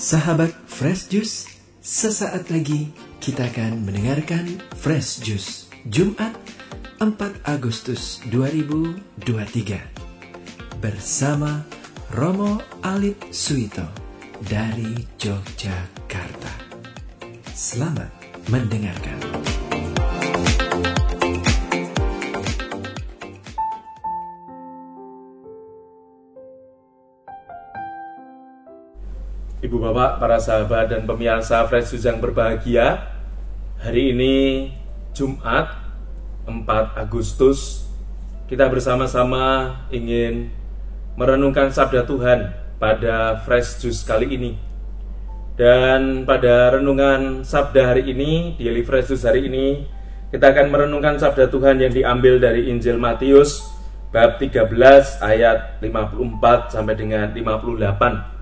Sahabat Fresh Juice, sesaat lagi kita akan mendengarkan Fresh Juice Jumat 4 Agustus 2023 bersama Romo Alip Suito dari Yogyakarta. Selamat mendengarkan. Ibu bapak, para sahabat dan pemirsa Fresh Juice yang berbahagia Hari ini Jumat 4 Agustus Kita bersama-sama ingin merenungkan sabda Tuhan pada Fresh Juice kali ini. Dan pada renungan sabda hari ini, di Fresh Juice hari ini Kita akan merenungkan sabda Tuhan yang diambil dari Injil Matius Bab 13 ayat 54 sampai dengan 58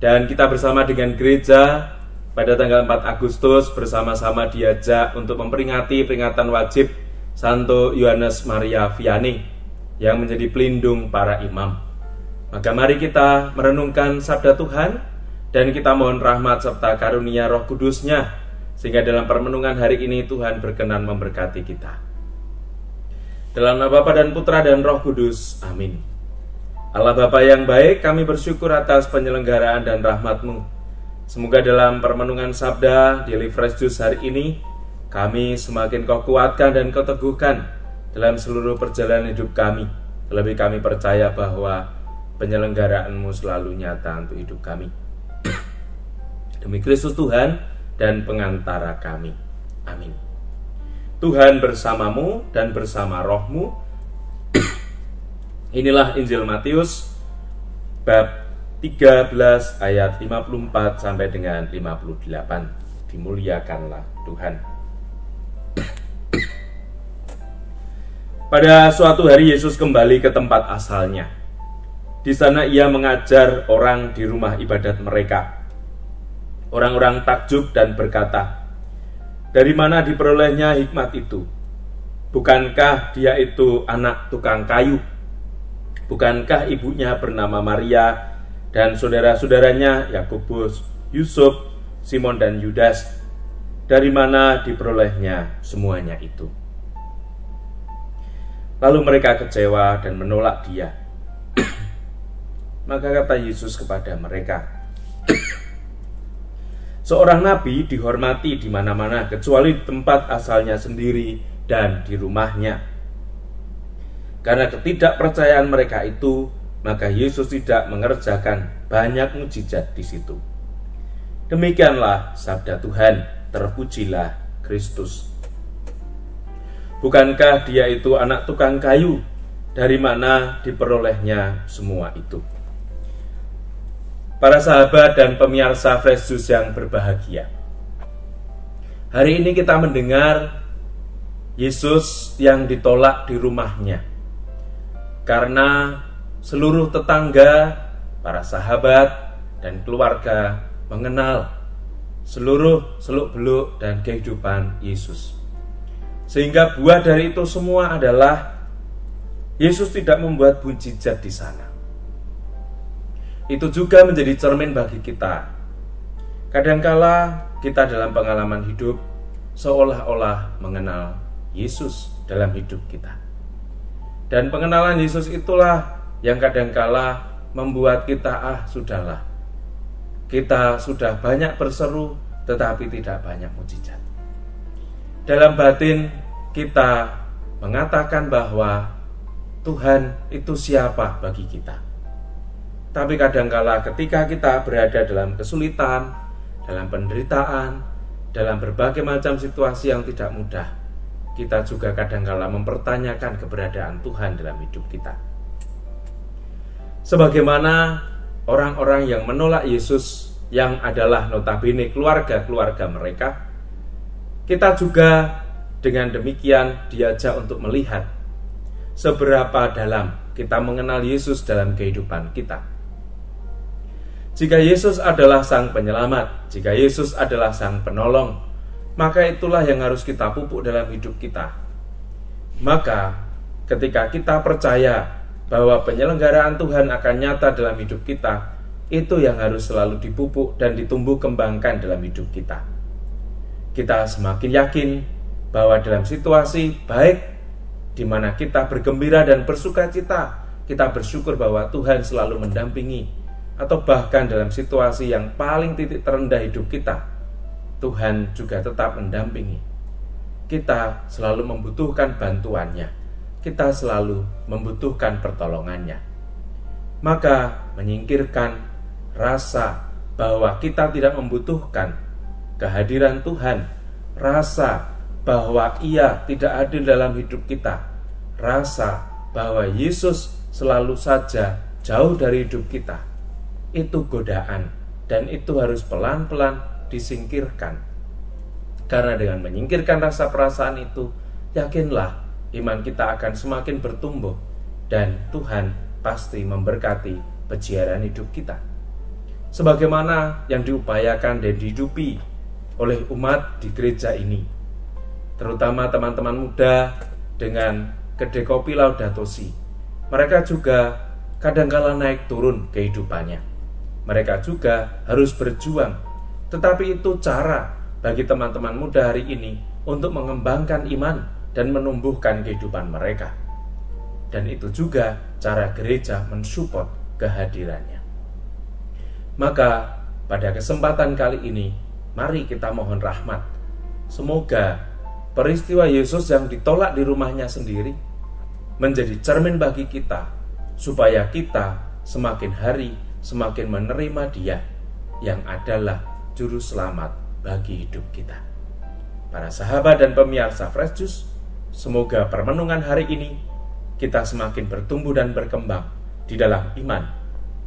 dan kita bersama dengan gereja pada tanggal 4 Agustus bersama-sama diajak untuk memperingati peringatan wajib Santo Yohanes Maria Vianney yang menjadi pelindung para imam. Maka mari kita merenungkan sabda Tuhan dan kita mohon rahmat serta karunia roh kudusnya sehingga dalam permenungan hari ini Tuhan berkenan memberkati kita. Dalam nama Bapa dan Putra dan Roh Kudus. Amin. Allah Bapa yang baik, kami bersyukur atas penyelenggaraan dan rahmat-Mu. Semoga dalam permenungan sabda di Fresh Juice hari ini, kami semakin kau kuatkan dan kau teguhkan dalam seluruh perjalanan hidup kami. Terlebih kami percaya bahwa penyelenggaraanmu selalu nyata untuk hidup kami. Demi Kristus Tuhan dan pengantara kami. Amin. Tuhan bersamamu dan bersama rohmu, Inilah Injil Matius bab 13 ayat 54 sampai dengan 58. Dimuliakanlah Tuhan. Pada suatu hari Yesus kembali ke tempat asalnya. Di sana ia mengajar orang di rumah ibadat mereka. Orang-orang takjub dan berkata, "Dari mana diperolehnya hikmat itu? Bukankah dia itu anak tukang kayu?" Bukankah ibunya bernama Maria dan saudara-saudaranya Yakobus, Yusuf, Simon dan Yudas? Dari mana diperolehnya semuanya itu? Lalu mereka kecewa dan menolak dia. Maka kata Yesus kepada mereka, Seorang nabi dihormati di mana-mana kecuali tempat asalnya sendiri dan di rumahnya. Karena ketidakpercayaan mereka itu, maka Yesus tidak mengerjakan banyak mujizat di situ. Demikianlah sabda Tuhan, terpujilah Kristus. Bukankah dia itu anak tukang kayu? Dari mana diperolehnya semua itu? Para sahabat dan pemirsa Juice yang berbahagia. Hari ini kita mendengar Yesus yang ditolak di rumahnya karena seluruh tetangga, para sahabat, dan keluarga mengenal seluruh seluk-beluk dan kehidupan Yesus. Sehingga buah dari itu semua adalah Yesus tidak membuat mujizat di sana. Itu juga menjadi cermin bagi kita. Kadangkala kita dalam pengalaman hidup seolah-olah mengenal Yesus dalam hidup kita. Dan pengenalan Yesus itulah yang kadangkala membuat kita ah sudahlah. Kita sudah banyak berseru tetapi tidak banyak mujizat. Dalam batin kita mengatakan bahwa Tuhan itu siapa bagi kita. Tapi kadangkala ketika kita berada dalam kesulitan, dalam penderitaan, dalam berbagai macam situasi yang tidak mudah, kita juga kadangkala mempertanyakan keberadaan Tuhan dalam hidup kita. Sebagaimana orang-orang yang menolak Yesus yang adalah notabene keluarga-keluarga mereka, kita juga dengan demikian diajak untuk melihat seberapa dalam kita mengenal Yesus dalam kehidupan kita. Jika Yesus adalah Sang Penyelamat, jika Yesus adalah Sang Penolong, maka itulah yang harus kita pupuk dalam hidup kita. Maka, ketika kita percaya bahwa penyelenggaraan Tuhan akan nyata dalam hidup kita, itu yang harus selalu dipupuk dan ditumbuh kembangkan dalam hidup kita. Kita semakin yakin bahwa dalam situasi baik di mana kita bergembira dan bersuka cita, kita bersyukur bahwa Tuhan selalu mendampingi atau bahkan dalam situasi yang paling titik terendah hidup kita, Tuhan juga tetap mendampingi. Kita selalu membutuhkan bantuannya. Kita selalu membutuhkan pertolongannya. Maka menyingkirkan rasa bahwa kita tidak membutuhkan kehadiran Tuhan, rasa bahwa Ia tidak adil dalam hidup kita, rasa bahwa Yesus selalu saja jauh dari hidup kita. Itu godaan, dan itu harus pelan-pelan disingkirkan. Karena dengan menyingkirkan rasa perasaan itu, yakinlah iman kita akan semakin bertumbuh, dan Tuhan pasti memberkati pejiaran hidup kita sebagaimana yang diupayakan dan dihidupi oleh umat di gereja ini. Terutama teman-teman muda dengan kedai kopi Laudato Si. Mereka juga kadangkala naik turun kehidupannya. Mereka juga harus berjuang. Tetapi itu cara bagi teman-teman muda hari ini untuk mengembangkan iman dan menumbuhkan kehidupan mereka. Dan itu juga cara gereja mensupport kehadirannya. Maka pada kesempatan kali ini, mari kita mohon rahmat. Semoga peristiwa Yesus yang ditolak di rumahnya sendiri menjadi cermin bagi kita, supaya kita semakin hari semakin menerima Dia yang adalah Juru Selamat bagi hidup kita. Para sahabat dan pemirsa Fresh Juice, semoga permenungan hari ini kita semakin bertumbuh dan berkembang di dalam iman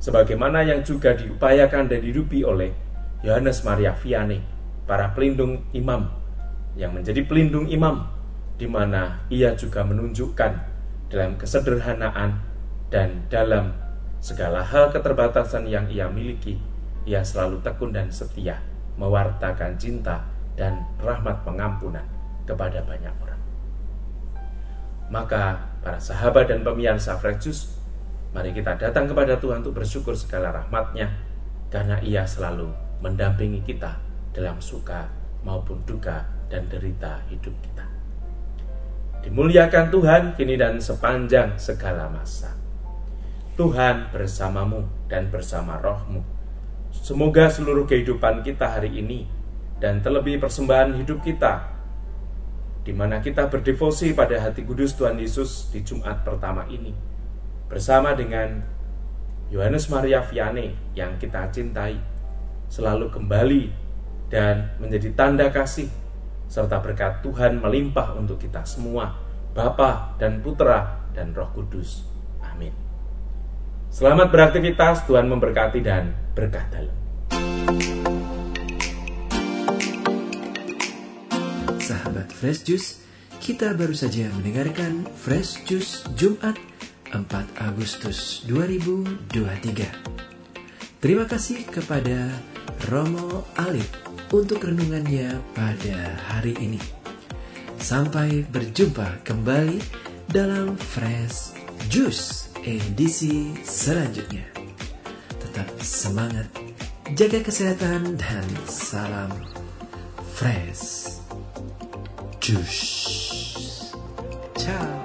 sebagaimana yang juga diupayakan dan dihidupi oleh Yohanes Maria Vianney, para pelindung imam, yang menjadi pelindung imam, di mana ia juga menunjukkan dalam kesederhanaan dan dalam segala hal keterbatasan yang ia miliki, ia selalu tekun dan setia mewartakan cinta dan rahmat pengampunan kepada banyak orang. Maka para sahabat dan pemirsa Fresh Mari kita datang kepada Tuhan untuk bersyukur segala rahmatnya karena ia selalu mendampingi kita dalam suka maupun duka dan derita hidup kita. Dimuliakan Tuhan kini dan sepanjang segala masa. Tuhan bersamamu dan bersama rohmu. Semoga seluruh kehidupan kita hari ini dan terlebih persembahan hidup kita di mana kita berdevosi pada hati kudus Tuhan Yesus di Jumat pertama ini bersama dengan Yohanes Maria Vianney yang kita cintai selalu kembali dan menjadi tanda kasih serta berkat Tuhan melimpah untuk kita semua Bapa dan Putra dan Roh Kudus. Selamat beraktivitas, Tuhan memberkati dan berkah dalam. Sahabat Fresh Juice, kita baru saja mendengarkan Fresh Juice Jumat 4 Agustus 2023. Terima kasih kepada Romo Alif untuk renungannya pada hari ini. Sampai berjumpa kembali dalam Fresh Juice edisi selanjutnya. Tetap semangat, jaga kesehatan, dan salam Fresh Juice. Ciao.